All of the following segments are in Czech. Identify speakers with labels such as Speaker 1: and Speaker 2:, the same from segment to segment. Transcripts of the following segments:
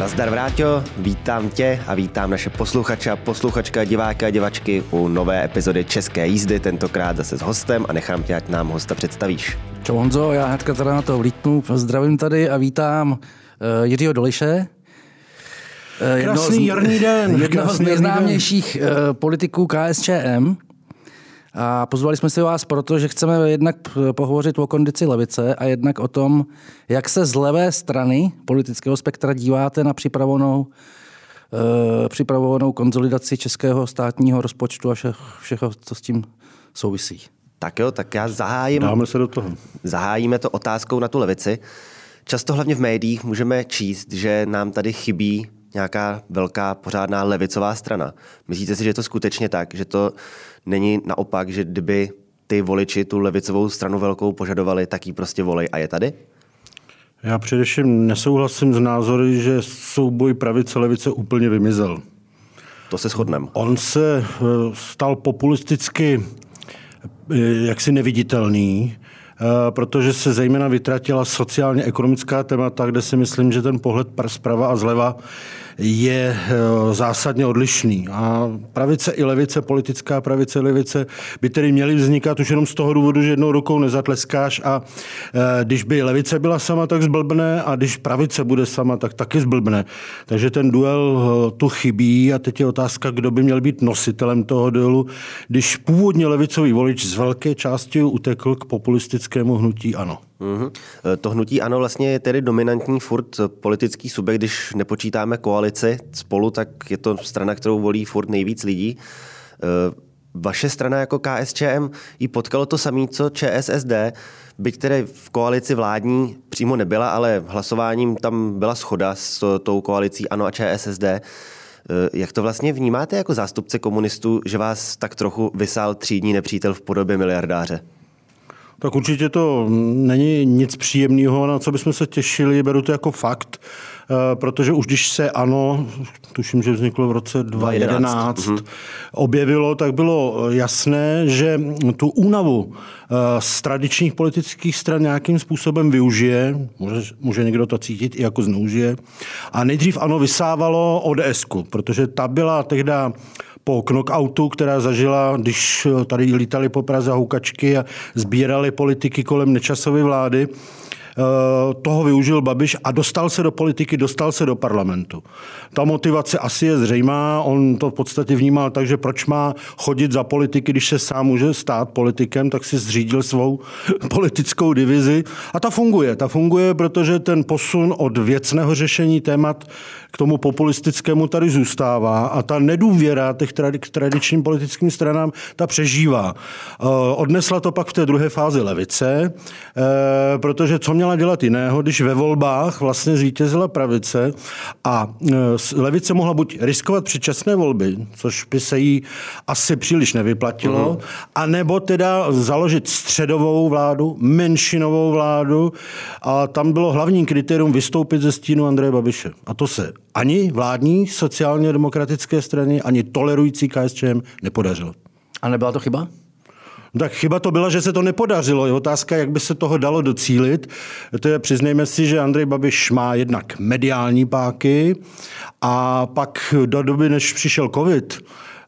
Speaker 1: Nazdar Vráťo, vítám tě a vítám naše posluchače a posluchačka, diváka a divačky u nové epizody České jízdy, tentokrát zase s hostem a nechám tě, ať nám hosta představíš.
Speaker 2: Čau Honzo, já hnedka teda na to vlítnu, zdravím tady a vítám uh, Jiřího Doliše,
Speaker 3: uh, Krásný jarní den.
Speaker 2: Jednoho z nejznámějších uh, politiků KSČM. A pozvali jsme si vás proto, že chceme jednak pohovořit o kondici levice a jednak o tom, jak se z levé strany politického spektra díváte na připravenou, uh, připravenou konzolidaci českého státního rozpočtu a vše, všeho, co s tím souvisí.
Speaker 1: Tak jo, tak já zahájím.
Speaker 3: Dáme se do toho.
Speaker 1: Zahájíme to otázkou na tu levici. Často hlavně v médiích můžeme číst, že nám tady chybí nějaká velká pořádná levicová strana. Myslíte si, že je to skutečně tak, že to není naopak, že kdyby ty voliči tu levicovou stranu velkou požadovali, tak ji prostě volej a je tady?
Speaker 3: Já především nesouhlasím s názory, že souboj pravice-levice úplně vymizel.
Speaker 1: To se shodneme.
Speaker 3: On se eh, stal populisticky eh, jaksi neviditelný, protože se zejména vytratila sociálně-ekonomická témata, kde si myslím, že ten pohled zprava a zleva je eh, zásadně odlišný. A pravice i levice, politická pravice, levice by tedy měly vznikat už jenom z toho důvodu, že jednou rukou nezatleskáš a eh, když by levice byla sama, tak zblbne a když pravice bude sama, tak taky zblbne. Takže ten duel eh, tu chybí a teď je otázka, kdo by měl být nositelem toho duelu, když původně levicový volič z velké části utekl k populistickému hnutí ANO. Mm-hmm.
Speaker 1: To hnutí ano vlastně je tedy dominantní furt politický subjekt, když nepočítáme koalici spolu, tak je to strana, kterou volí furt nejvíc lidí. Eh, vaše strana jako KSČM jí potkalo to samé, co ČSSD, byť tedy v koalici vládní přímo nebyla, ale hlasováním tam byla schoda s tou koalicí ANO a ČSSD. Eh, jak to vlastně vnímáte jako zástupce komunistů, že vás tak trochu vysál třídní nepřítel v podobě miliardáře?
Speaker 3: Tak určitě to není nic příjemného, na co bychom se těšili, beru to jako fakt, eh, protože už když se ano, tuším, že vzniklo v roce 2011, 2011 mhm. objevilo, tak bylo jasné, že tu únavu eh, z tradičních politických stran nějakým způsobem využije, může, může někdo to cítit i jako zneužije, a nejdřív ano vysávalo ods protože ta byla tehda po knockoutu, která zažila, když tady lítali po Praze houkačky a sbírali politiky kolem nečasové vlády, Eh, toho využil Babiš a dostal se do politiky, dostal se do parlamentu. Ta motivace asi je zřejmá, on to v podstatě vnímal tak, že proč má chodit za politiky, když se sám může stát politikem, tak si zřídil svou politickou divizi a ta funguje. Ta funguje, protože ten posun od věcného řešení témat k tomu populistickému tady zůstává a ta nedůvěra těch k tradičním politickým stranám, ta přežívá. Eh, odnesla to pak v té druhé fázi levice, eh, protože co měla dělat jiného, když ve volbách vlastně zvítězila pravice a e, levice mohla buď riskovat předčasné volby, což by se jí asi příliš nevyplatilo, uh-huh. anebo teda založit středovou vládu, menšinovou vládu a tam bylo hlavním kritérium vystoupit ze stínu Andreje Babiše. A to se ani vládní sociálně demokratické strany, ani tolerující KSČM nepodařilo.
Speaker 2: A nebyla to chyba?
Speaker 3: Tak chyba to byla, že se to nepodařilo. Je otázka, jak by se toho dalo docílit. To je, přiznejme si, že Andrej Babiš má jednak mediální páky a pak do doby, než přišel covid,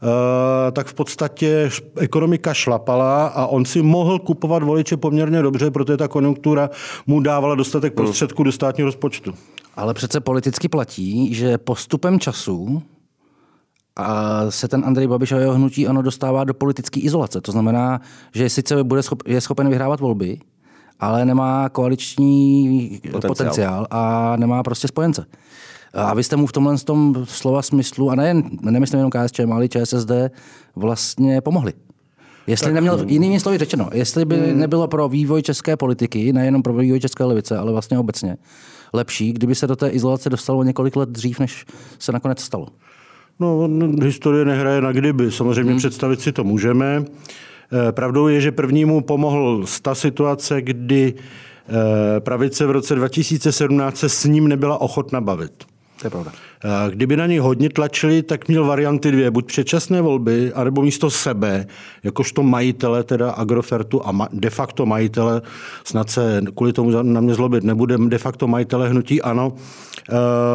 Speaker 3: Uh, tak v podstatě ekonomika šlapala a on si mohl kupovat voliče poměrně dobře, protože ta konjunktura mu dávala dostatek hmm. prostředků do státního rozpočtu.
Speaker 2: Ale přece politicky platí, že postupem času a se ten Andrej Babiš a jeho hnutí ano dostává do politické izolace. To znamená, že sice bude schop, je schopen vyhrávat volby, ale nemá koaliční potenciál, potenciál a nemá prostě spojence. A vy jste mu v tomhle tom slova smyslu, a nejen, nemyslím jenom KSČM, ale i ČSSD, vlastně pomohli. Jestli tak, neměl, jinými slovy řečeno, jestli by hmm. nebylo pro vývoj české politiky, nejenom pro vývoj české levice, ale vlastně obecně, lepší, kdyby se do té izolace dostalo několik let dřív, než se nakonec stalo.
Speaker 3: No, historie nehraje na kdyby. Samozřejmě hmm. představit si to můžeme. Eh, pravdou je, že prvnímu pomohl ta situace, kdy eh, pravice v roce 2017 se s ním nebyla ochotna bavit.
Speaker 2: To je pravda.
Speaker 3: Kdyby na něj hodně tlačili, tak měl varianty dvě. Buď předčasné volby, anebo místo sebe, jakožto majitele teda Agrofertu a de facto majitele, snad se kvůli tomu na mě zlobit nebude, de facto majitele hnutí ano,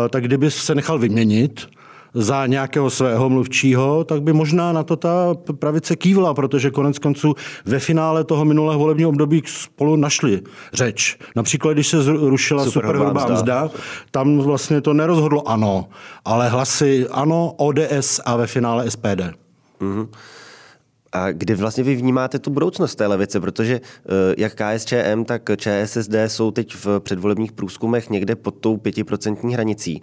Speaker 3: tak kdyby se nechal vyměnit, za nějakého svého mluvčího, tak by možná na to ta pravice kývla, protože konec konců ve finále toho minulého volebního období spolu našli řeč. Například, když se zrušila superhrubá super mzda, tam vlastně to nerozhodlo ano, ale hlasy ano, ODS a ve finále SPD. Mm-hmm.
Speaker 1: A kdy vlastně vy vnímáte tu budoucnost té levice, protože eh, jak KSČM, tak ČSSD jsou teď v předvolebních průzkumech někde pod tou pětiprocentní hranicí.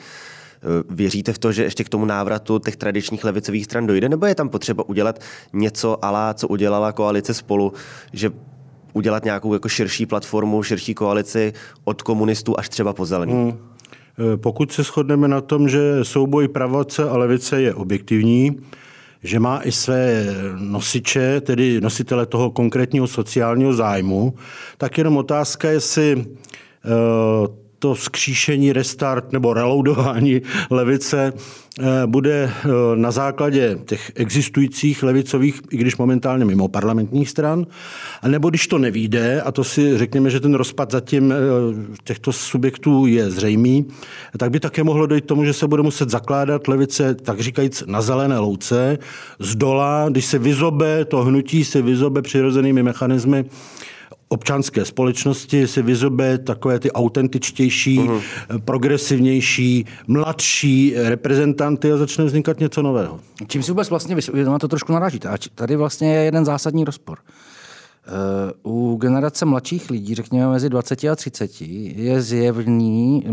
Speaker 1: Eh, věříte v to, že ještě k tomu návratu těch tradičních levicových stran dojde, nebo je tam potřeba udělat něco alá, co udělala koalice spolu, že udělat nějakou jako širší platformu, širší koalici od komunistů až třeba po zelený? Hmm.
Speaker 3: Eh, pokud se shodneme na tom, že souboj pravoce a levice je objektivní, že má i své nosiče, tedy nositele toho konkrétního sociálního zájmu, tak jenom otázka, jestli uh, to vzkříšení, restart nebo reloadování levice eh, bude eh, na základě těch existujících levicových, i když momentálně mimo parlamentních stran, a nebo když to nevíde, a to si řekněme, že ten rozpad zatím eh, těchto subjektů je zřejmý, tak by také mohlo dojít tomu, že se bude muset zakládat levice, tak říkajíc, na zelené louce, z dola, když se vyzobe, to hnutí se vyzobe přirozenými mechanismy občanské společnosti si vyzobe takové ty autentičtější, uh-huh. progresivnější, mladší reprezentanty a začne vznikat něco nového.
Speaker 2: Čím si vůbec vlastně na to trošku narážíte? A tady vlastně je jeden zásadní rozpor. Uh, u generace mladších lidí, řekněme mezi 20 a 30, je zjevný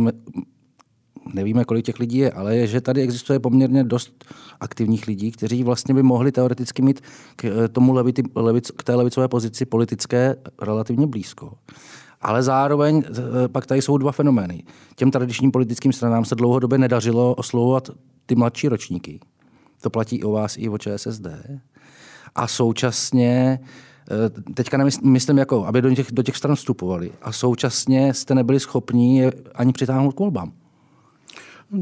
Speaker 2: nevíme, kolik těch lidí je, ale je, že tady existuje poměrně dost aktivních lidí, kteří vlastně by mohli teoreticky mít k, eh, tomu levici, levic, k té levicové pozici politické relativně blízko. Ale zároveň eh, pak tady jsou dva fenomény. Těm tradičním politickým stranám se dlouhodobě nedařilo oslovovat ty mladší ročníky. To platí o vás i o ČSSD. A současně eh, teďka nemyslím, jako, aby do těch, do těch stran vstupovali. A současně jste nebyli schopni ani přitáhnout k volbám.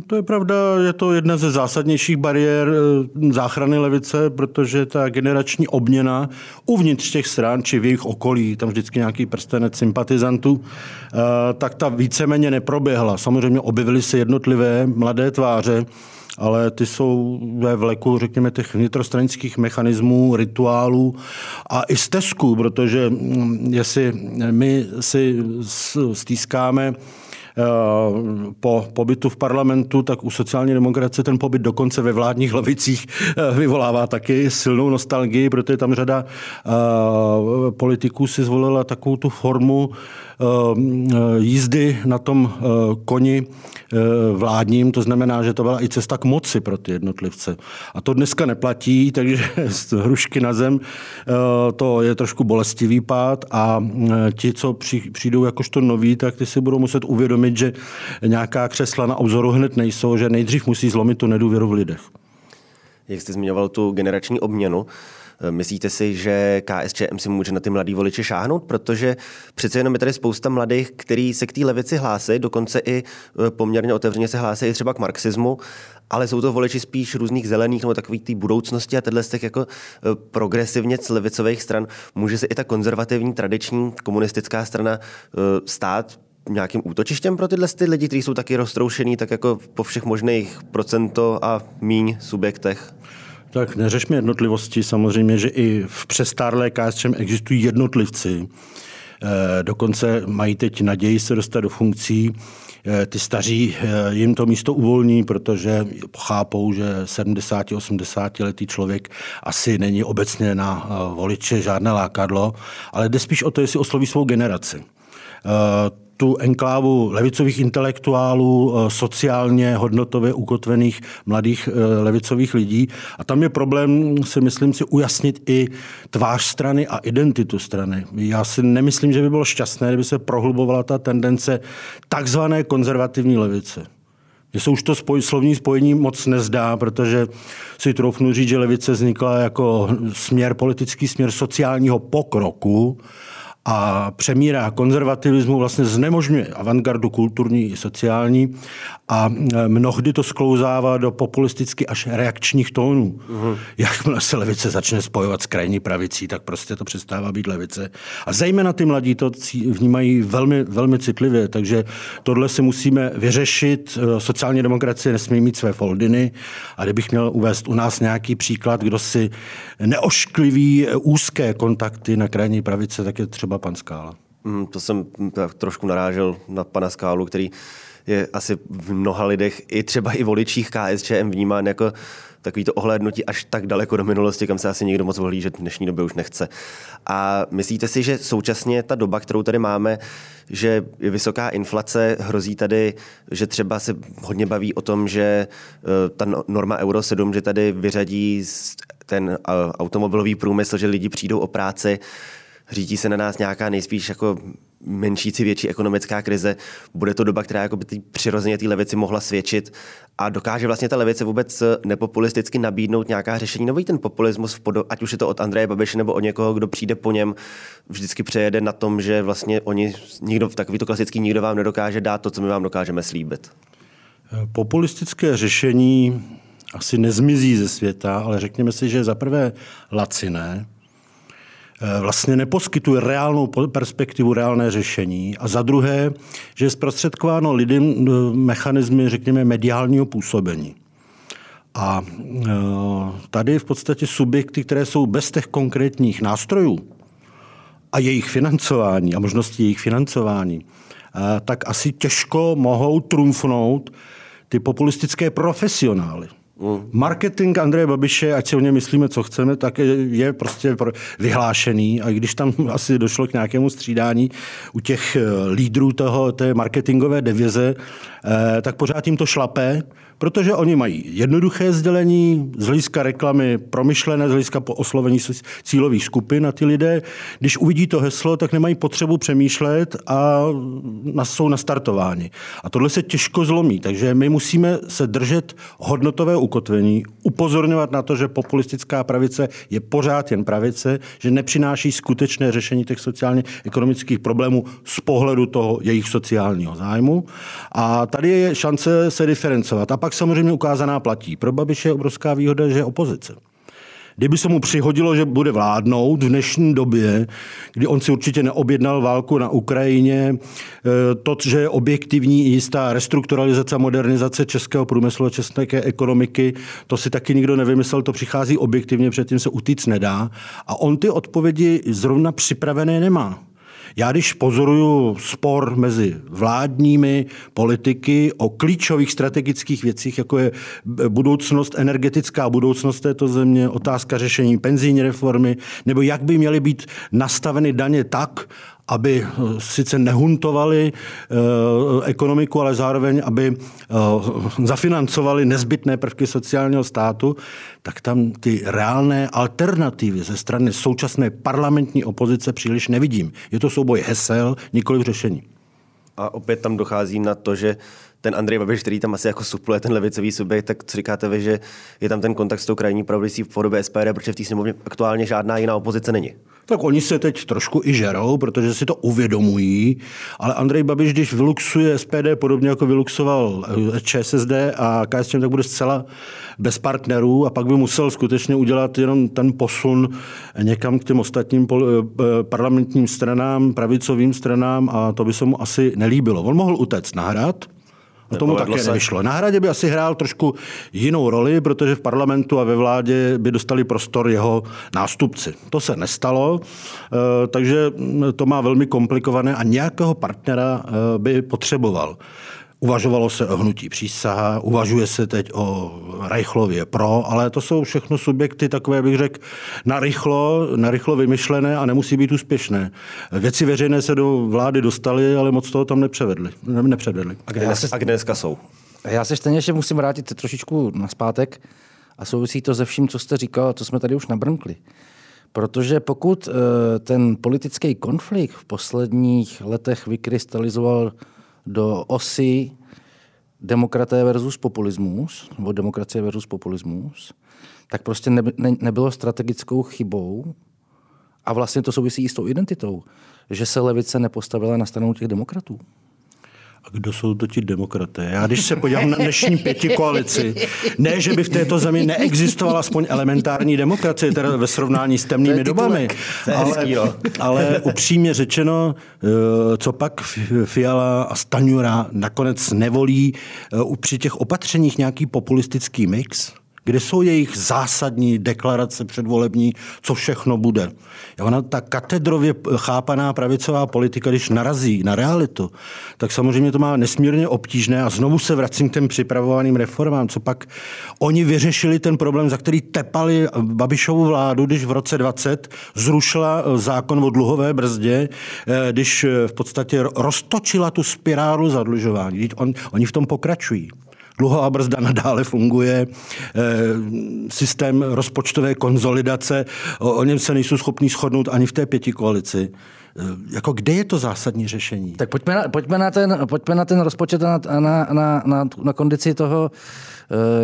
Speaker 3: To je pravda, je to jedna ze zásadnějších bariér eh, záchrany levice, protože ta generační obměna uvnitř těch stran či v jejich okolí, tam vždycky nějaký prstenec sympatizantů, eh, tak ta víceméně neproběhla. Samozřejmě objevily se jednotlivé mladé tváře, ale ty jsou ve vleku, řekněme, těch vnitrostranických mechanismů, rituálů a i stezků, protože hm, jestli my si stýskáme po pobytu v parlamentu, tak u sociální demokracie ten pobyt dokonce ve vládních lavicích eh, vyvolává taky silnou nostalgii, protože tam řada eh, politiků si zvolila takovou tu formu jízdy na tom koni vládním, to znamená, že to byla i cesta k moci pro ty jednotlivce. A to dneska neplatí, takže z hrušky na zem to je trošku bolestivý pád a ti, co přijdou jakožto noví, tak ty si budou muset uvědomit, uvědomit, že nějaká křesla na obzoru hned nejsou, že nejdřív musí zlomit tu nedůvěru v lidech.
Speaker 1: Jak jste zmiňoval tu generační obměnu, Myslíte si, že KSČM si může na ty mladý voliče šáhnout? Protože přece jenom je tady spousta mladých, kteří se k té levici hlásí, dokonce i e, poměrně otevřeně se hlásí i třeba k marxismu, ale jsou to voliči spíš různých zelených nebo takových té budoucnosti a tenhle z těch jako e, progresivně levicových stran. Může se i ta konzervativní, tradiční komunistická strana stát nějakým útočištěm pro tyhle ty lidi, kteří jsou taky roztroušený tak jako po všech možných procento a míň subjektech?
Speaker 3: Tak neřešme jednotlivosti. Samozřejmě, že i v přestárlé KSČM existují jednotlivci. E, dokonce mají teď naději se dostat do funkcí. E, ty staří e, jim to místo uvolní, protože chápou, že 70-80 letý člověk asi není obecně na voliče žádné lákadlo, ale jde spíš o to, jestli osloví svou generaci tu enklávu levicových intelektuálů, eh, sociálně hodnotově ukotvených mladých eh, levicových lidí. A tam je problém, si myslím, si ujasnit i tvář strany a identitu strany. Já si nemyslím, že by bylo šťastné, kdyby se prohlubovala ta tendence takzvané konzervativní levice. Mně se už to spoj, slovní spojení moc nezdá, protože si troufnu říct, že levice vznikla jako směr, politický směr sociálního pokroku, a přemírá konzervativismu, vlastně znemožňuje avantgardu kulturní i sociální a e, mnohdy to sklouzává do populisticky až reakčních tónů. Uh-huh. Jakmile se levice začne spojovat s krajní pravicí, tak prostě to přestává být levice. A zejména ty mladí to vnímají velmi, velmi citlivě, takže tohle si musíme vyřešit. E, sociální demokracie nesmí mít své foldiny a kdybych měl uvést u nás nějaký příklad, kdo si neošklivý úzké kontakty na krajní pravice, tak je třeba pan Skála.
Speaker 1: Mm, to jsem trošku narážel na pana Skálu, který je asi v mnoha lidech, i třeba i voličích KSČM vnímán jako takový to ohlédnutí až tak daleko do minulosti, kam se asi nikdo moc ohlížet v dnešní době už nechce. A myslíte si, že současně ta doba, kterou tady máme, že je vysoká inflace, hrozí tady, že třeba se hodně baví o tom, že eh, ta no, norma Euro 7, že tady vyřadí ten eh, automobilový průmysl, že lidi přijdou o práci, řídí se na nás nějaká nejspíš jako menší či větší ekonomická krize, bude to doba, která jako by tý, přirozeně té levici mohla svědčit a dokáže vlastně ta levice vůbec nepopulisticky nabídnout nějaká řešení. Nový ten populismus, v podo- ať už je to od Andreje Babiše nebo od někoho, kdo přijde po něm, vždycky přejede na tom, že vlastně oni, nikdo, takový to klasický nikdo vám nedokáže dát to, co my vám dokážeme slíbit.
Speaker 3: Populistické řešení asi nezmizí ze světa, ale řekněme si, že za prvé laciné, Eh, vlastně neposkytuje reálnou perspektivu, reálné řešení. A za druhé, že je zprostředkováno lidem eh, mechanismy, řekněme, mediálního působení. A eh, tady v podstatě subjekty, které jsou bez těch konkrétních nástrojů a jejich financování a možnosti jejich financování, tak asi těžko mohou trumfnout ty populistické profesionály. Marketing Andreje Babiše, ať si o něm myslíme, co chceme, tak je prostě vyhlášený. A když tam asi došlo k nějakému střídání u těch eh, lídrů toho, té marketingové devize, eh, tak pořád jim to šlape protože oni mají jednoduché sdělení, z hlediska reklamy promyšlené, z hlediska oslovení cílových skupin a ty lidé, když uvidí to heslo, tak nemají potřebu přemýšlet a jsou nastartováni. A tohle se těžko zlomí, takže my musíme se držet hodnotové ukotvení, upozorňovat na to, že populistická pravice je pořád jen pravice, že nepřináší skutečné řešení těch sociálně-ekonomických problémů z pohledu toho jejich sociálního zájmu. A tady je šance se diferencovat. A pak pak samozřejmě ukázaná platí. Pro Babiše je obrovská výhoda, že je opozice. Kdyby se mu přihodilo, že bude vládnout v dnešní době, kdy on si určitě neobjednal válku na Ukrajině, eh, to, že je objektivní jistá restrukturalizace modernizace českého průmyslu a české ekonomiky, to si taky nikdo nevymyslel, to přichází objektivně, předtím se utíct nedá. A on ty odpovědi zrovna připravené nemá. Já když pozoruju spor mezi vládními politiky o klíčových strategických věcích, jako je budoucnost, energetická budoucnost této země, otázka řešení penzijní reformy, nebo jak by měly být nastaveny daně tak, aby eh, sice nehuntovali eh, ekonomiku, ale zároveň, aby eh, zafinancovali nezbytné prvky sociálního státu, tak tam ty reálné alternativy ze strany současné parlamentní opozice příliš nevidím. Je to souboj hesel, nikoli v řešení.
Speaker 1: A opět tam dochází na to, že ten Andrej Babiš, který tam asi jako supluje ten levicový subjekt, tak co říkáte vy, že je tam ten kontakt s tou krajní pravicí v podobě SPD, protože v té sněmovně aktuálně žádná jiná opozice není?
Speaker 3: Tak oni se teď trošku i žerou, protože si to uvědomují, ale Andrej Babiš, když vyluxuje SPD podobně jako vyluxoval eh, ČSSD a KSČM, tak bude zcela bez partnerů a pak by musel skutečně udělat jenom ten posun někam k těm ostatním eh, parlamentním stranám, pravicovým stranám a to by se mu asi nelíbilo. On mohl utéct na hrad, a tomu také se. nevyšlo. Na hradě by asi hrál trošku jinou roli, protože v parlamentu a ve vládě by dostali prostor jeho nástupci. To se nestalo, eh, takže to má velmi komplikované a nějakého partnera eh, by potřeboval. Uvažovalo se o hnutí přísaha, uvažuje se teď o Reichlově pro, ale to jsou všechno subjekty takové, bych řekl, na rychlo, na rychlo vymyšlené a nemusí být úspěšné. Věci veřejné se do vlády dostaly, ale moc toho tam nepřevedli. nepřevedli.
Speaker 1: A kde, dnes, a kde dneska jsou?
Speaker 2: Já se stejně ještě musím vrátit trošičku na zpátek a souvisí to se vším, co jste říkal, co jsme tady už nabrnkli. Protože pokud eh, ten politický konflikt v posledních letech vykrystalizoval do osy demokraté versus populismus, nebo demokracie versus populismus, tak prostě ne, ne, nebylo strategickou chybou, A vlastně to souvisí i s tou identitou, že se levice nepostavila na stranu těch demokratů.
Speaker 3: A kdo jsou to ti demokraté? Já když se podívám na dnešní pěti koalici, ne, že by v této zemi neexistovala aspoň elementární demokracie, teda ve srovnání s temnými dobami, ale, ale upřímně řečeno, eh, co pak Fiala a Staňura nakonec nevolí eh, při těch opatřeních nějaký populistický mix? Kde jsou jejich zásadní deklarace předvolební, co všechno bude? Ona, ta katedrově chápaná pravicová politika, když narazí na realitu, tak samozřejmě to má nesmírně obtížné a znovu se vracím k těm připravovaným reformám, co pak oni vyřešili ten problém, za který tepali Babišovu vládu, když v roce 20 zrušila zákon o dluhové brzdě, eh, když v podstatě roztočila tu spirálu zadlužování. On, oni v tom pokračují. Dluhová brzda nadále funguje, eh, systém rozpočtové konzolidace, o něm se nejsou schopní shodnout ani v té pěti koalici. Eh, jako kde je to zásadní řešení?
Speaker 2: Tak pojďme na, pojďme na, ten, pojďme na ten rozpočet a na, na, na, na, na kondici toho,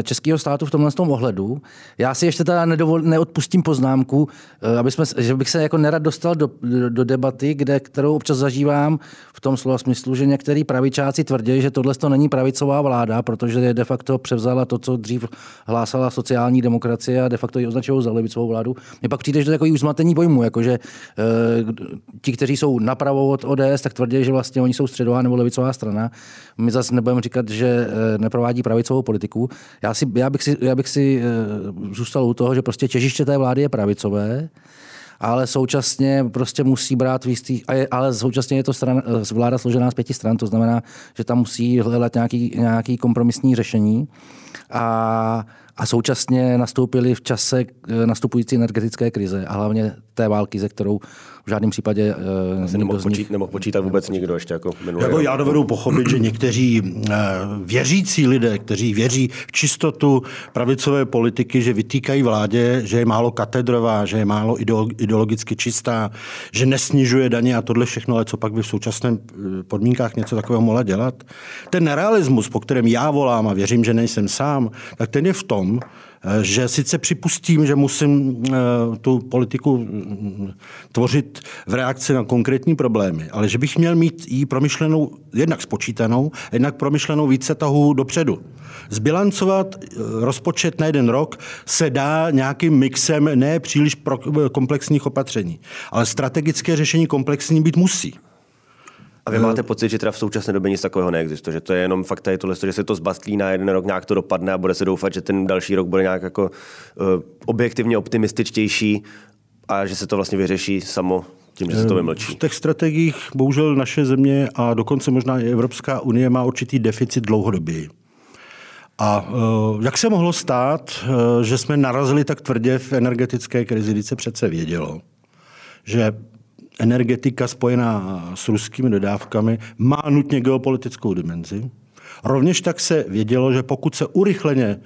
Speaker 2: českého státu v tomhle tom ohledu. Já si ještě teda nedovol, neodpustím poznámku, eh, aby jsme, že bych se jako nerad dostal do, do debaty, kde, kterou občas zažívám v tom slova smyslu, že některý pravičáci tvrdí, že tohle to není pravicová vláda, protože de facto převzala to, co dřív hlásala sociální demokracie a de facto ji označují za levicovou vládu. Mně pak přijde, že to je takový uzmatení pojmu, jakože e, ti, kteří jsou napravo od ODS, tak tvrdí, že vlastně oni jsou středová nebo levicová strana. My zase nebudeme říkat, že neprovádí pravicovou politiku. Já, si, já bych si, já bych si uh, zůstal u toho, že prostě těžiště té vlády je pravicové, ale současně prostě musí brát v jistý, ale současně je to strana, eh, vláda složená z pěti stran, to znamená, že tam musí hledat nějaký, nějaký kompromisní řešení. A a současně nastoupili v čase eh, nastupující energetické krize a hlavně té války, ze kterou v žádném případě
Speaker 1: uh, nemohl, počít, nemohl počítat vůbec nikdo ještě jako minulý
Speaker 3: jako Já dovedu pochopit, že někteří uh, věřící lidé, kteří věří v čistotu pravicové politiky, že vytýkají vládě, že je málo katedrová, že je málo ideologicky čistá, že nesnižuje daně a tohle všechno, ale co pak by v současných podmínkách něco takového mohla dělat. Ten realismus, po kterém já volám a věřím, že nejsem sám, tak ten je v tom, tom, eh, že sice připustím, že musím eh, tu politiku mm, tvořit v reakci na konkrétní problémy, ale že bych měl mít jí promyšlenou, jednak spočítanou, jednak promyšlenou více tahů dopředu. Zbilancovat eh, rozpočet na jeden rok se dá nějakým mixem ne příliš komplexních opatření, ale strategické řešení komplexní být musí.
Speaker 1: A vy máte pocit, že teda v současné době nic takového neexistuje, že to je jenom fakt tady tohle, že se to zbastlí na jeden rok, nějak to dopadne a bude se doufat, že ten další rok bude nějak jako uh, objektivně optimističtější a že se to vlastně vyřeší samo tím, že se to eh, vymlčí.
Speaker 3: V těch strategiích bohužel naše země a dokonce možná i Evropská unie má určitý deficit dlouhodobý. A uh, jak se mohlo stát, uh, že jsme narazili tak tvrdě v energetické krizi, když se přece vědělo, že energetika spojená s ruskými dodávkami má nutně geopolitickou dimenzi. Rovněž tak se vědělo, že pokud se urychleně e,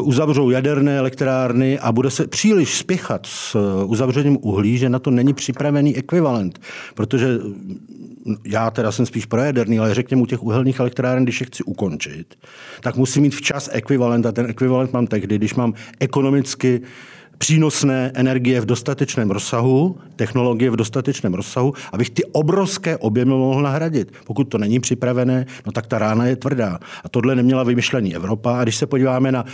Speaker 3: uzavřou jaderné elektrárny a bude se příliš spěchat s e, uzavřením uhlí, že na to není připravený ekvivalent. Protože já teda jsem spíš pro jaderný, ale řekněme u těch uhelných elektráren, když je chci ukončit, tak musím mít včas ekvivalent a ten ekvivalent mám tehdy, když mám ekonomicky přínosné energie v dostatečném rozsahu, technologie v dostatečném rozsahu, abych ty obrovské objemy mohl nahradit. Pokud to není připravené, no tak ta rána je tvrdá. A tohle neměla vymyšlení Evropa. A když se podíváme na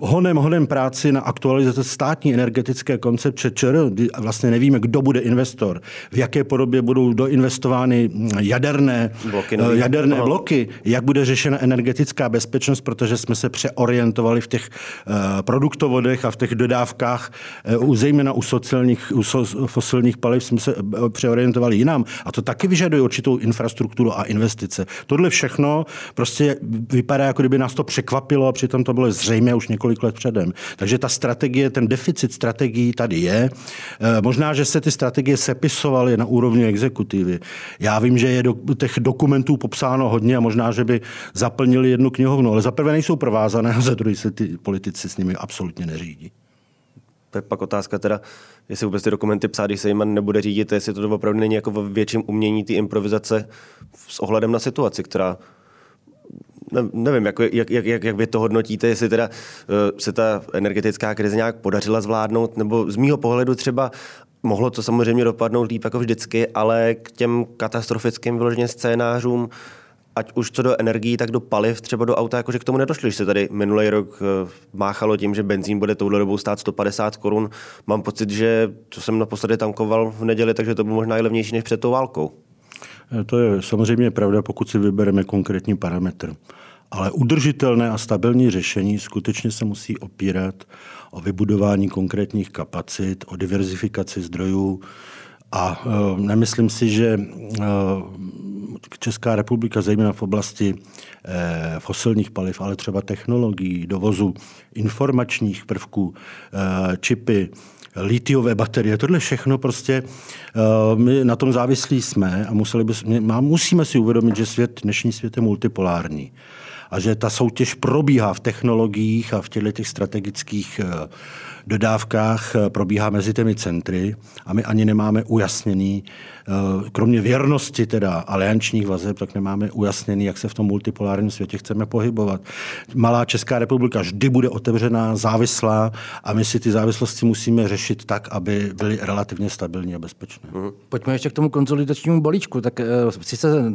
Speaker 3: honem, honem práci na aktualizaci státní energetické koncepce ČR, vlastně nevíme, kdo bude investor, v jaké podobě budou doinvestovány jaderné bloky, eh, jaderné bloky jak bude řešena energetická bezpečnost, protože jsme se přeorientovali v těch uh, produktovodech a v těch dodávkách Eh, u, zejména u, sociálních, u so, fosilních paliv jsme se eh, přeorientovali jinam. A to taky vyžaduje určitou infrastrukturu a investice. Tohle všechno prostě vypadá, jako kdyby nás to překvapilo a přitom to bylo zřejmé už několik let předem. Takže ta strategie, ten deficit strategií tady je. Eh, možná, že se ty strategie sepisovaly na úrovni exekutivy. Já vím, že je do těch dokumentů popsáno hodně a možná, že by zaplnili jednu knihovnu, ale za prvé nejsou provázané a za druhé se ty politici s nimi absolutně neřídí.
Speaker 1: Je pak otázka teda, jestli vůbec ty dokumenty psát, když se jim nebude řídit, jestli to opravdu není jako v větším umění ty improvizace s ohledem na situaci, která ne, nevím, jak, jak, jak, jak, jak vy to hodnotíte, jestli teda uh, se ta energetická krize nějak podařila zvládnout, nebo z mýho pohledu třeba mohlo to samozřejmě dopadnout líp jako vždycky, ale k těm katastrofickým vyloženě scénářům ať už co do energií, tak do paliv, třeba do auta, jakože k tomu nedošli, že se tady minulý rok eh, máchalo tím, že benzín bude touhle dobou stát 150 korun. Mám pocit, že co jsem naposledy tankoval v neděli, takže to bylo možná i levnější než před tou válkou.
Speaker 3: Eh, to je samozřejmě pravda, pokud si vybereme konkrétní parametr. Ale udržitelné a stabilní řešení skutečně se musí opírat o vybudování konkrétních kapacit, o diverzifikaci zdrojů, a uh, nemyslím si, že uh, Česká republika, zejména v oblasti uh, fosilních paliv, ale třeba technologií, dovozu informačních prvků, uh, čipy, litiové baterie, tohle všechno prostě uh, my na tom závislí jsme a museli bychom, musíme si uvědomit, že svět, dnešní svět je multipolární a že ta soutěž probíhá v technologiích a v těchto těch strategických dodávkách eh, probíhá mezi těmi centry a my ani nemáme ujasněný, eh, kromě věrnosti teda aliančních vazeb, tak nemáme ujasněný, jak se v tom multipolárním světě chceme pohybovat. Malá Česká republika vždy bude otevřená, závislá a my si ty závislosti musíme řešit tak, aby byly relativně stabilní a bezpečné.
Speaker 2: Mhm. Pojďme ještě k tomu konsolidačnímu balíčku. Tak uh, sice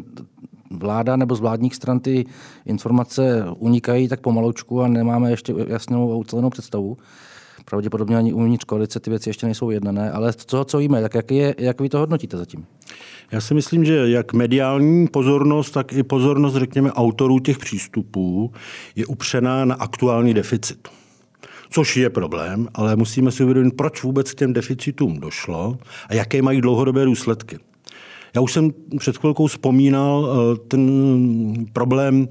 Speaker 2: vláda nebo z vládních stran ty informace unikají tak pomaloučku a nemáme ještě jasnou a ucelenou představu pravděpodobně ani uvnitř koalice ty věci ještě nejsou jednané, ale co, co víme, tak jak, je, jak vy to hodnotíte zatím?
Speaker 3: Já si myslím, že jak mediální pozornost, tak i pozornost, řekněme, autorů těch přístupů je upřená na aktuální deficit. Což je problém, ale musíme si uvědomit, proč vůbec k těm deficitům došlo a jaké mají dlouhodobé důsledky. Já už jsem před chvilkou vzpomínal eh, ten problém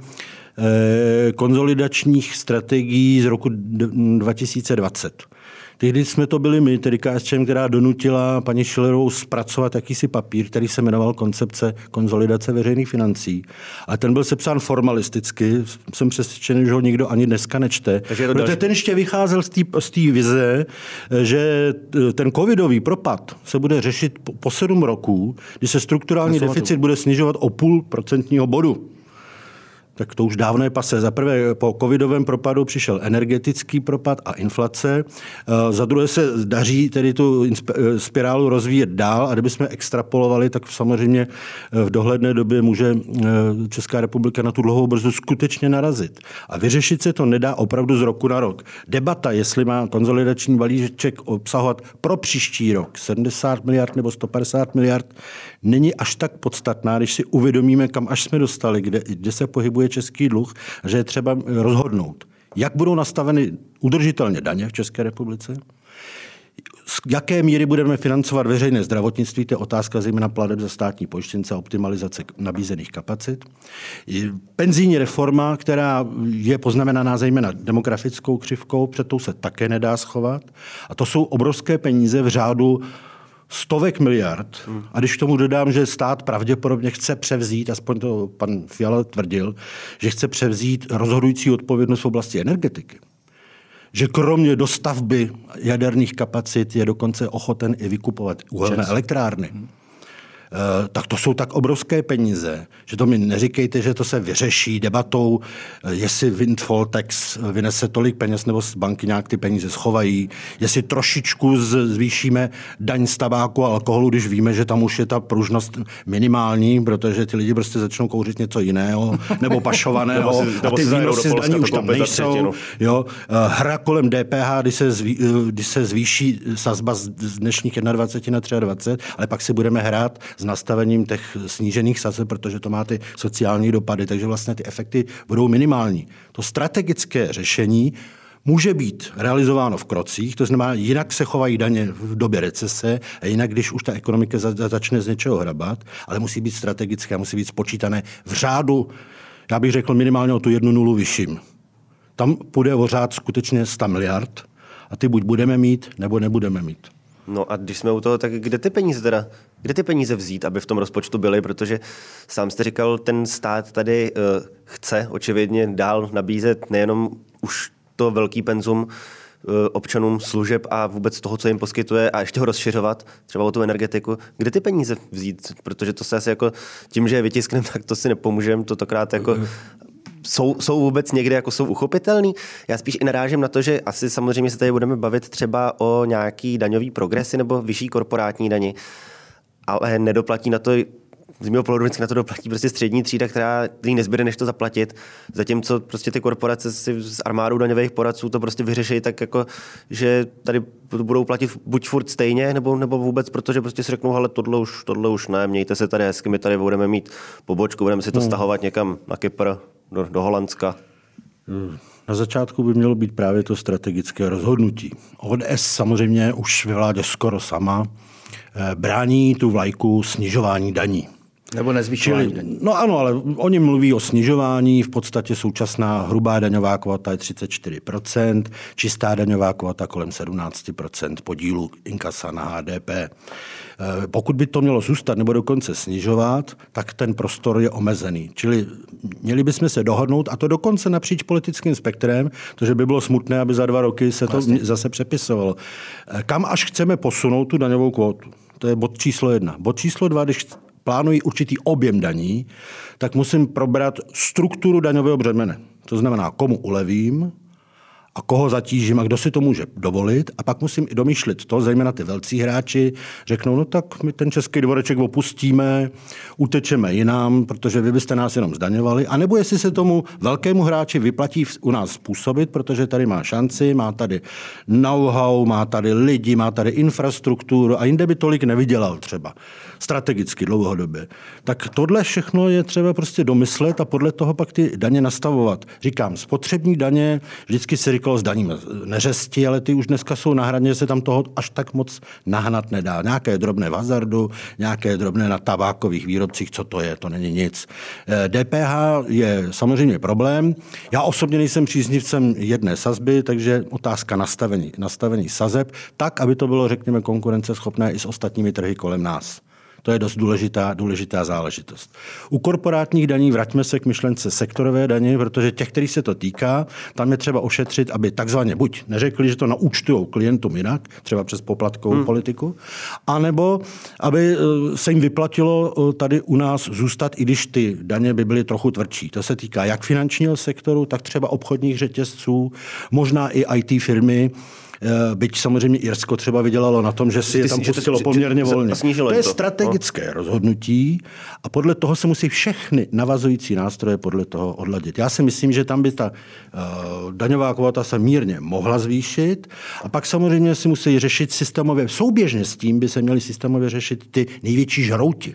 Speaker 3: konzolidačních strategií z roku 2020. Tehdy jsme to byli my, tedy KSČM, která donutila paní Schillerovou zpracovat jakýsi papír, který se jmenoval Koncepce konzolidace veřejných financí. A ten byl sepsán formalisticky. Jsem přesvědčený, že ho nikdo ani dneska nečte. Takže to Protože ten ještě vycházel z té vize, že ten covidový propad se bude řešit po, po sedm roků, kdy se strukturální deficit bude snižovat o půl procentního bodu tak to už dávno je pase. Za prvé po covidovém propadu přišel energetický propad a inflace. Eh, za druhé se daří tedy tu eh, spirálu rozvíjet dál a kdybychom extrapolovali, tak samozřejmě eh, v dohledné době může Česká republika na tu dlouhou brzdu skutečně narazit. A vyřešit se to nedá opravdu z roku na rok. Debata, jestli má konzolidační balíček obsahovat pro příští rok 70 miliard nebo 150 miliard, není až tak podstatná, když si uvědomíme, kam až jsme dostali, kde, kde se pohybuje český dluh, že je třeba rozhodnout, jak budou nastaveny udržitelně daně v České republice, z jaké míry budeme financovat veřejné zdravotnictví, to je otázka zejména pladeb za státní pojištěnce a optimalizace nabízených kapacit. Penzijní reforma, která je poznamenaná zejména demografickou křivkou, před tou se také nedá schovat. A to jsou obrovské peníze v řádu stovek miliard. A když k tomu dodám, že stát pravděpodobně chce převzít, aspoň to pan Fiala tvrdil, že chce převzít rozhodující odpovědnost v oblasti energetiky. Že kromě dostavby jaderných kapacit je dokonce ochoten i vykupovat uhelné elektrárny. Hmm tak to jsou tak obrovské peníze, že to mi neříkejte, že to se vyřeší debatou, eh, jestli windfall tax vynese tolik peněz, nebo banky nějak ty peníze schovají, jestli trošičku zvýšíme daň z tabáku a alkoholu, když víme, že tam už je ta pružnost minimální, protože ty lidi prostě začnou kouřit něco jiného, nebo pašovaného, a ty výnosy z daní už tam nejsou. Jo. Eh, hra kolem DPH, kdy se, zví, kdy se zvýší sazba z dnešních 21 na 23, ale pak si budeme hrát s nastavením těch snížených sazeb, protože to má ty sociální dopady, takže vlastně ty efekty budou minimální. To strategické řešení může být realizováno v krocích, to znamená, jinak se chovají daně v době recese a jinak, když už ta ekonomika začne z něčeho hrabat, ale musí být strategické, musí být spočítané v řádu, já bych řekl minimálně o tu jednu nulu vyšším. Tam půjde o řád skutečně 100 miliard a ty buď budeme mít, nebo nebudeme mít.
Speaker 1: No a když jsme u toho, tak kde ty peníze teda, kde ty peníze vzít, aby v tom rozpočtu byly, protože sám jste říkal, ten stát tady uh, chce očividně dál nabízet nejenom už to velký penzum uh, občanům služeb a vůbec toho, co jim poskytuje a ještě ho rozšiřovat, třeba o tu energetiku. Kde ty peníze vzít? Protože to se asi jako tím, že je vytiskneme, tak to si nepomůžeme, to tokrát jako jsou, jsou vůbec někde jako jsou uchopitelný? Já spíš i narážím na to, že asi samozřejmě se tady budeme bavit třeba o nějaký daňový progresy nebo vyšší korporátní dani, ale nedoplatí na to z mého pohledu vždycky na to doplatí prostě střední třída, která jí nezbyde, než to zaplatit. Zatímco prostě ty korporace si s armádou daňových poradců to prostě vyřeší tak jako, že tady budou platit buď furt stejně, nebo, nebo vůbec, protože prostě si řeknou, ale tohle už, tohle už ne, mějte se tady hezky, my tady budeme mít pobočku, budeme si to hmm. stahovat někam na Kypr, do, do Holandska.
Speaker 3: Na začátku by mělo být právě to strategické rozhodnutí. ODS samozřejmě už ve vládě skoro sama eh, brání tu vlajku snižování daní.
Speaker 2: Nebo nezvyšování.
Speaker 3: No ano, ale oni mluví o snižování. V podstatě současná hrubá daňová kvota je 34%, čistá daňová kvota kolem 17% podílu inkasa na HDP. Eh, pokud by to mělo zůstat nebo dokonce snižovat, tak ten prostor je omezený. Čili měli bychom se dohodnout, a to dokonce napříč politickým spektrem, protože by bylo smutné, aby za dva roky se to vlastně. zase přepisovalo. Eh, kam až chceme posunout tu daňovou kvotu? To je bod číslo jedna. Bod číslo dva, když plánuji určitý objem daní, tak musím probrat strukturu daňového břemene. To znamená, komu ulevím, a koho zatížím a kdo si to může dovolit. A pak musím i domýšlet to, zejména ty velcí hráči, řeknou, no tak my ten český dvoreček opustíme, utečeme jinam, protože vy byste nás jenom zdaňovali. A nebo jestli se tomu velkému hráči vyplatí u nás způsobit, protože tady má šanci, má tady know-how, má tady lidi, má tady infrastrukturu a jinde by tolik nevydělal třeba strategicky dlouhodobě. Tak tohle všechno je třeba prostě domyslet a podle toho pak ty daně nastavovat. Říkám, spotřební daně, vždycky se říkalo s daním neřesti, ale ty už dneska jsou na hraně, že se tam toho až tak moc nahnat nedá. Nějaké drobné v hazardu, nějaké drobné na tabákových výrobcích, co to je, to není nic. DPH eh, je samozřejmě problém. Já osobně nejsem příznivcem jedné sazby, takže otázka nastavení, nastavení sazeb, tak, aby to bylo, řekněme, konkurenceschopné i s ostatními trhy kolem nás. To je dost důležitá, důležitá záležitost. U korporátních daní vraťme se k myšlence sektorové daně, protože těch, který se to týká, tam je třeba ošetřit, aby takzvaně buď neřekli, že to naúčtují klientům jinak, třeba přes poplatkovou hmm. politiku, anebo aby eh, se jim vyplatilo eh, tady u nás zůstat, i když ty daně by byly trochu tvrdší. To se týká jak finančního sektoru, tak třeba obchodních řetězců, možná i IT firmy, byť samozřejmě Irsko třeba vydělalo na tom, že si je tam pustilo poměrně volně. To je strategické no. rozhodnutí a podle toho se musí všechny navazující nástroje podle toho odladit. Já si myslím, že tam by ta uh, daňová kvota se mírně mohla zvýšit a pak samozřejmě si musí řešit systémově, souběžně s tím by se měly systémově řešit ty největší žrouti.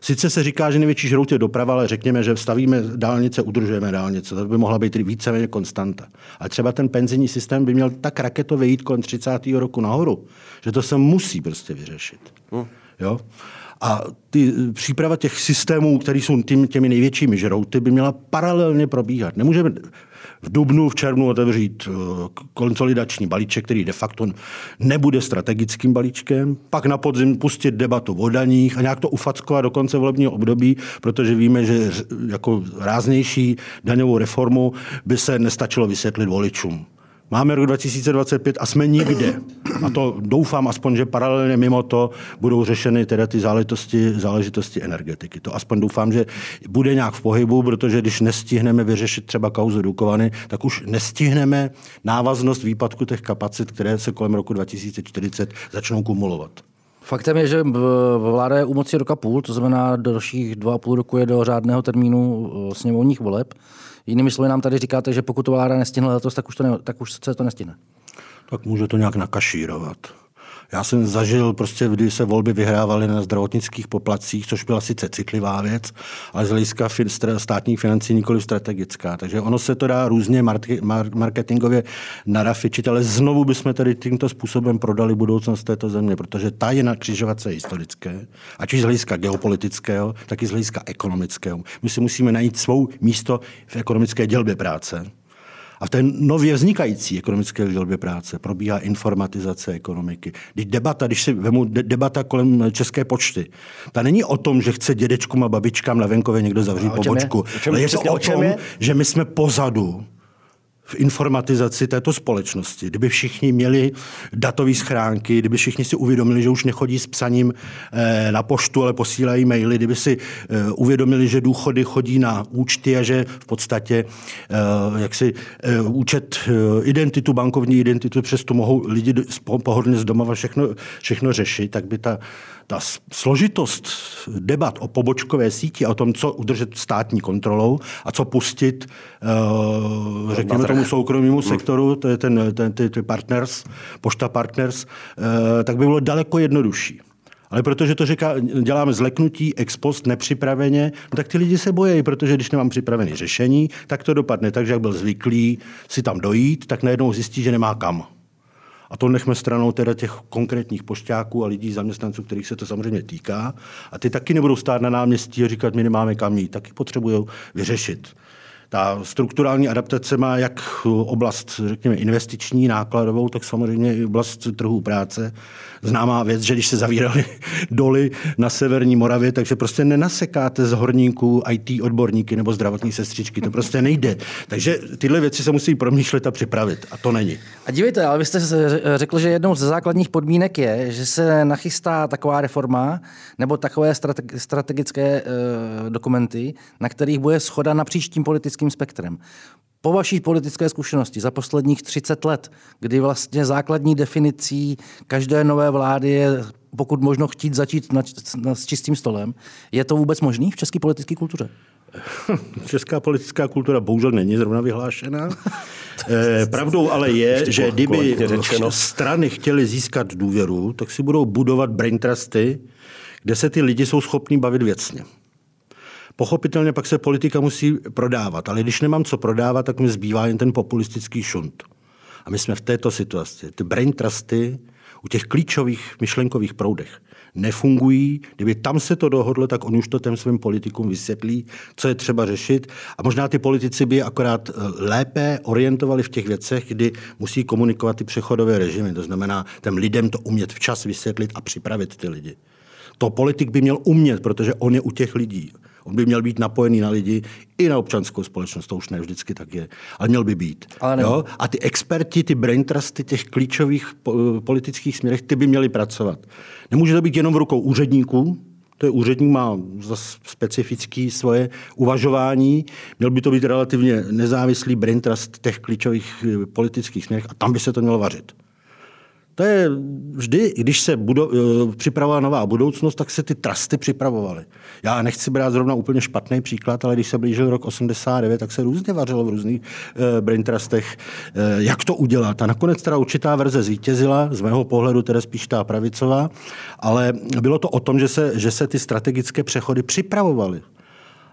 Speaker 3: Sice se říká, že největší žrout je doprava, ale řekněme, že stavíme dálnice, udržujeme dálnice. To by mohla být víceméně konstanta. A třeba ten penzijní systém by měl tak raketově jít kolem 30. roku nahoru, že to se musí prostě vyřešit. Hmm. Jo? A ty příprava těch systémů, které jsou tím, těmi největšími žrouty, by měla paralelně probíhat. Nemůžeme v dubnu, v červnu otevřít eh, konsolidační balíček, který de facto nebude strategickým balíčkem, pak na podzim pustit debatu o daních a nějak to ufackovat do konce volebního období, protože víme, že jako ráznější daňovou reformu by se nestačilo vysvětlit voličům. Máme rok 2025 a jsme nikde. A to doufám aspoň, že paralelně mimo to budou řešeny teda ty záležitosti, záležitosti energetiky. To aspoň doufám, že bude nějak v pohybu, protože když nestihneme vyřešit třeba kauzu Dukovany, tak už nestihneme návaznost výpadku těch kapacit, které se kolem roku 2040 začnou kumulovat.
Speaker 2: Faktem je, že vláda je u moci roka půl, to znamená dalších dva a půl roku je do řádného termínu eh, sněmovních voleb. Jinými slovy nám tady říkáte, že pokud to vláda nestihne letos, tak už, to ne, tak už se to nestihne.
Speaker 3: Tak může to nějak nakašírovat. Já jsem zažil prostě, kdy se volby vyhrávaly na zdravotnických poplacích, což byla sice citlivá věc, ale z hlediska státních financí nikoli strategická. Takže ono se to dá různě marketingově narafičit, ale znovu bychom tady tímto způsobem prodali budoucnost této země, protože ta je na křižovatce historické, ať už z hlediska geopolitického, tak i z hlediska ekonomického. My si musíme najít svou místo v ekonomické dělbě práce a v té nově vznikající ekonomické dělbě práce probíhá informatizace ekonomiky. Když debata, když si vemu debata kolem České pošty, ta není o tom, že chce dědečkům a babičkám na venkově někdo zavřít pobočku.
Speaker 2: Ale
Speaker 3: je to o tom, je? že my jsme pozadu v informatizaci této společnosti. Kdyby všichni měli datové schránky, kdyby všichni si uvědomili, že už nechodí s psaním eh, na poštu, ale posílají maily, kdyby si eh, uvědomili, že důchody chodí na účty a že v podstatě eh, jak si účet, identitu, bankovní identitu, přesto mohou lidi pohodlně z domova všechno, všechno řešit, tak by ta ta složitost debat o pobočkové síti a o tom, co udržet státní kontrolou a co pustit, uh, řekněme tomu soukromému hmm. sektoru, to je ten, ten, ty, ty partners, pošta partners, uh, tak by bylo daleko jednodušší. Ale protože to říká, děláme zleknutí, ex post, nepřipraveně, no tak ty lidi se bojí, protože když nemám připravené řešení, tak to dopadne tak, že jak byl zvyklý si tam dojít, tak najednou zjistí, že nemá kam. A to nechme stranou teda těch konkrétních pošťáků a lidí, zaměstnanců, kterých se to samozřejmě týká. A ty taky nebudou stát na náměstí a říkat, my nemáme kam jít. Taky potřebují vyřešit. Ta strukturální adaptace má jak oblast, řekněme, investiční, nákladovou, tak samozřejmě i oblast trhu práce. Známá věc, že když se zavíraly doly na severní Moravě, takže prostě nenasekáte z horníků IT odborníky nebo zdravotní sestřičky. To prostě nejde. Takže tyhle věci se musí promýšlet a připravit. A to není.
Speaker 2: A dívejte, ale vy jste řekl, že jednou ze základních podmínek je, že se nachystá taková reforma nebo takové strategické uh, dokumenty, na kterých bude schoda na příštím politickém politickým spektrem. Po vaší politické zkušenosti za posledních 30 let, kdy vlastně základní definicí každé nové vlády je pokud možno chtít začít na, na, s čistým stolem, je to vůbec možný v české politické kultuře?
Speaker 3: Česká politická kultura bohužel není zrovna vyhlášená. Eh, pravdou ale je, že kdyby strany chtěly získat důvěru, tak si budou budovat brain trusty, kde se ty lidi jsou schopní bavit věcně. Pochopitelně pak se politika musí prodávat, ale když nemám co prodávat, tak mi zbývá jen ten populistický šunt. A my jsme v této situaci. Ty brain trusty u těch klíčových myšlenkových proudech nefungují. Kdyby tam se to dohodlo, tak oni už to těm svým politikům vysvětlí, co je třeba řešit. A možná ty politici by akorát eh, lépe orientovali v těch věcech, kdy musí komunikovat ty přechodové režimy. To znamená, těm lidem to umět včas vysvětlit a připravit ty lidi. To politik by měl umět, protože on je u těch lidí. On by měl být napojený na lidi i na občanskou společnost, to už ne vždycky tak je, ale měl by být. Ale jo? A ty experti, ty brain trusty těch klíčových politických směrech, ty by měli pracovat. Nemůže to být jenom v rukou úředníků, to je úředník, má zase specifické svoje uvažování. Měl by to být relativně nezávislý brain trust těch klíčových eh, politických směrech a tam by se to mělo vařit. To je vždy, když se budo, eh, připravovala nová budoucnost, tak se ty trusty připravovaly. Já nechci brát zrovna úplně špatný příklad, ale když se blížil rok 89, tak se různě vařilo v různých uh, brain trustech, uh, jak to udělat. A nakonec teda určitá verze zvítězila, z mého pohledu teda spíš ta pravicová, ale bylo to o tom, že se, že se ty strategické přechody připravovaly.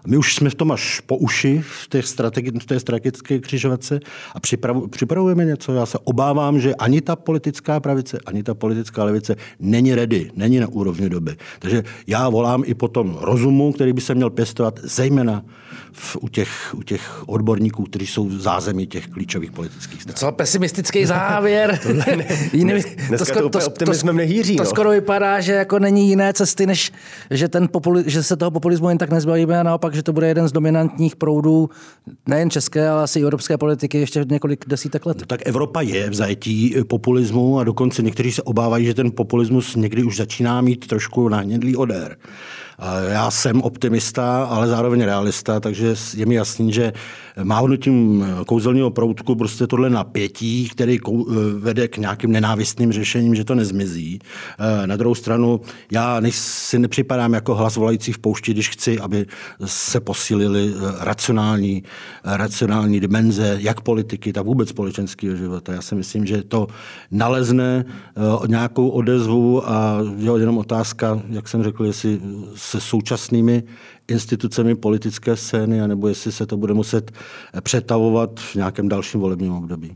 Speaker 3: My už jsme v tom až po uši v té, strategi- v té strategické křižovatce a připravu, připravujeme něco. Já se obávám, že ani ta politická pravice, ani ta politická levice není ready, není na úrovni doby. Takže já volám i po tom rozumu, který by se měl pěstovat zejména v, u, těch, u těch odborníků, kteří jsou v zázemí těch klíčových politických stran.
Speaker 2: Co pesimistický závěr.
Speaker 1: Jiný, to, skoro, to, to, nehýří.
Speaker 2: To
Speaker 1: no.
Speaker 2: skoro vypadá, že jako není jiné cesty, než že, ten populi, že se toho populismu jen tak nezbavíme a naopak, že to bude jeden z dominantních proudů nejen české, ale asi i evropské politiky ještě několik desítek let.
Speaker 3: No, tak Evropa je v zajetí populismu a dokonce někteří se obávají, že ten populismus někdy už začíná mít trošku nahnědlý odér. Já jsem optimista, ale zároveň realista, takže je mi jasný, že mávnutím kouzelního proutku prostě tohle napětí, který vede k nějakým nenávistným řešením, že to nezmizí. Na druhou stranu, já si nepřipadám jako hlas volající v poušti, když chci, aby se posílily racionální, racionální dimenze jak politiky, tak vůbec společenského života. Já si myslím, že to nalezne eh, nějakou odezvu a jenom otázka, jak jsem řekl, jestli se současnými institucemi politické scény, anebo jestli se to bude muset přetavovat v nějakém dalším volebním období.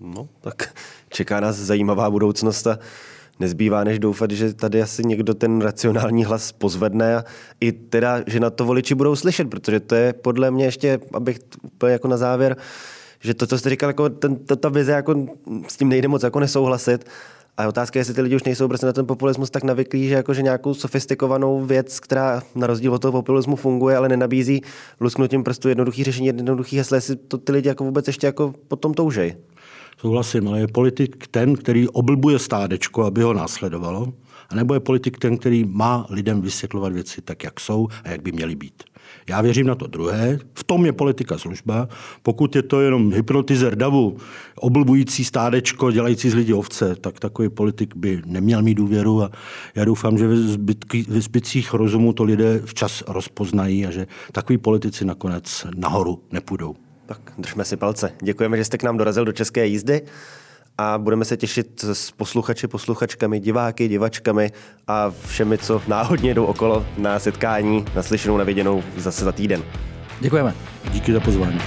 Speaker 1: No, tak čeká nás zajímavá budoucnost a nezbývá než doufat, že tady asi někdo ten racionální hlas pozvedne a i teda, že na to voliči budou slyšet, protože to je podle mě ještě, abych úplně jako na závěr, že to, co jste říkal, jako ten, to, ta vize, jako s tím nejde moc jako nesouhlasit, A otázka je, jestli ty lidi už nejsou prostě na ten populismus tak navyklí, že jakože nějakou sofistikovanou věc, která na rozdíl od toho populismu funguje, ale nenabízí lusknutím prostě jednoduchý řešení, jednoduchý hesle, jestli to ty lidi jako vůbec ještě jako potom toužej.
Speaker 3: Souhlasím, ale je politik ten, který oblbuje stádečko, aby ho následovalo, anebo je politik ten, který má lidem vysvětlovat věci tak, jak jsou a jak by měly být. Já věřím na to druhé, v tom je politika služba. Pokud je to jenom hypnotizer davu, oblbující stádečko, dělající z lidí ovce, tak takový politik by neměl mít důvěru a já doufám, že ve, zbytcích rozumu to lidé včas rozpoznají a že takový politici nakonec nahoru nepůjdou.
Speaker 1: Tak držme si palce. Děkujeme, že jste k nám dorazil do České jízdy a budeme se těšit s posluchači, posluchačkami, diváky, divačkami a všemi, co náhodně jdou okolo na setkání, naslyšenou, naviděnou zase za týden.
Speaker 2: Děkujeme.
Speaker 3: Díky za pozvání.